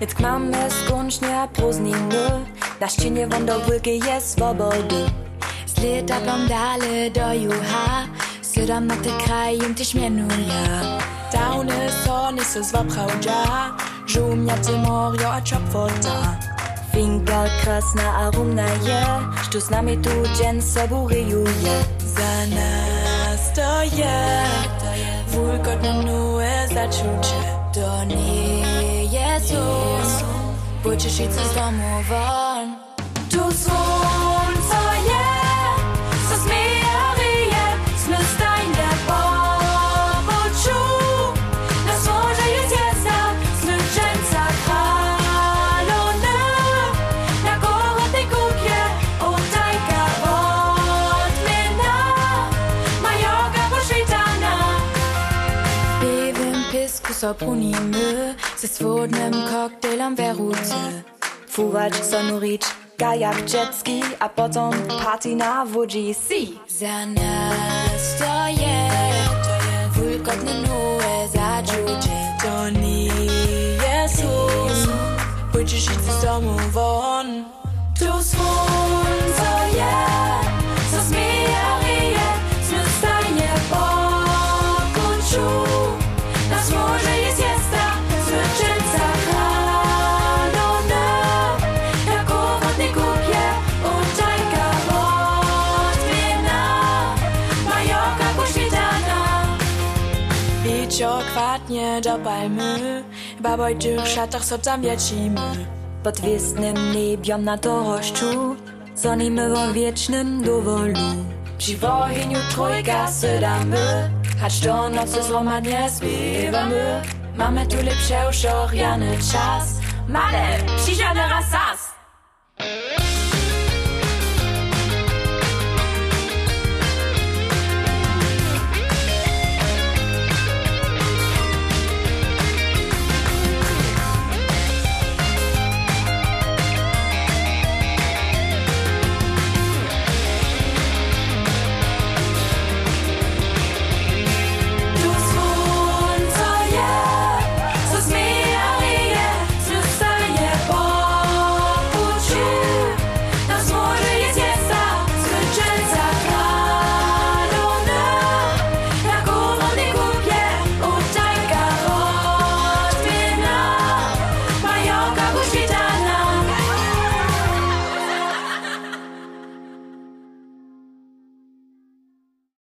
Więc mamy skończnie prózdniny Na ścianie wądą wielkie jest swobody Z lata blondale do juha Sydam na te kraje ty śmienuje Downy sony se zwapchałdża Żumia ty morio a czopwota Finkel krasna a rumnaje Sztu z nami tu dzień saburiuje Za nas to je Wulgodne nue zaczucie To nie pasión Počeš ići s domovan sa punime Se svodnem koktajlem verute sonorit, sonorić kajak jetski A potem party na WGC Za nas to jest Wulkotne nue zaczucie Tony. nie jest hum Pójdziesz i z domu won Tu swój Kwadnie do palmy Baboj tych szatach so tam wiecimy Pod wiesnym niebiom na dorożczu Zonimy wo wiecznym dowolu. Przy wohyniu trójka sydamy Choć do nocy złomadnie śpiewamy Mamy tu lepsze uszoriany czas. Male, przyjdziane raz